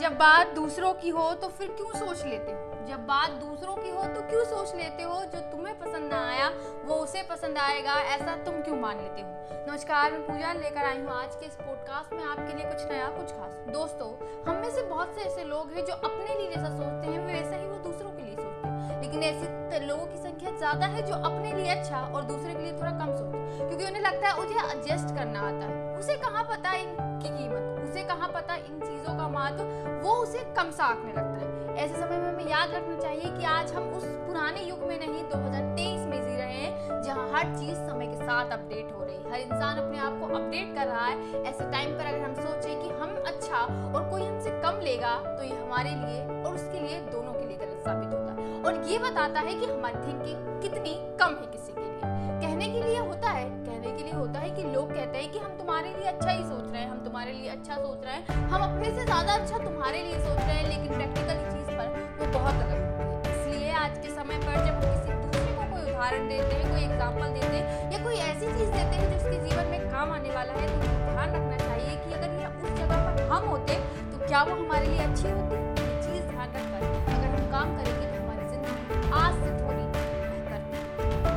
जब बात दूसरों की हो तो फिर क्यों सोच लेते हो? जब बात दूसरों की हो तो क्यों सोच लेते हो? जो तुम्हें पसंद ना आया, वो उसे पसंद आएगा। ऐसा तुम क्यों मान लेते हो? नमस्कार, मैं पूजा लेकर आई हूँ आज के इस पॉडकास्ट में आपके लिए कुछ नया, कुछ खास। दोस्तों, हम में से बहुत से ऐसे लोग हैं जो अपने लिए जैसा सोचते हैं, वैसा ही वो दूसरों के लिए सोचते हैं। लेकिन ऐसे लोगों की संख्या ज़्यादा है जो अपने लिए अच्छा और दूसरे के लिए थोड़ा कम सोचते क्योंकि उन्हें लगता है उसे एडजस्ट करना आता है। पता इनकी कीमत? उसे कहाँ पता इन चीज़ों का महत्व? वो उसे कम सा आंकने लगता है। ऐसे समय में हमें याद रखना चाहिए कि आज हम उस पुराने युग में नहीं 2023 में जी रहे हैं, जहाँ हर चीज़ समय के साथ अपडेट हो रही है। हर इंसान अपने आप को अपडेट कर रहा है। ऐसे टाइम पर अगर हम सोचें कि हम अच्छा और कोई हमसे कम लेगा तो ये हमारे लिए और उसके लिए दोनों के लिए गलत साबित होता है और ये बताता है कि हमारी थिंकिंग कितनी कम है किसी होता है कि लोग कहते हैं कि हम तुम्हारे लिए अच्छा ही सोच रहे हैं, हम तुम्हारे लिए अच्छा सोच रहे हैं। हम अपने से ज़्यादा अच्छा तुम्हारे लिए सोच रहे हैं, लेकिन प्रैक्टिकल चीज़ पर वो बहुत अलग होती है। इसलिए आज के समय पर जब हम किसी दूसरे को कोई उदाहरण देते हैं, कोई एग्ज़ाम्पल देते हैं, या कोई ऐसी चीज़ देते हैं जो उसके जीवन में काम आने वाला है तो ध्यान रखना चाहिए कि अगर ये उस जगह पर हम होते तो क्या वो हमारे लिए अच्छी होती?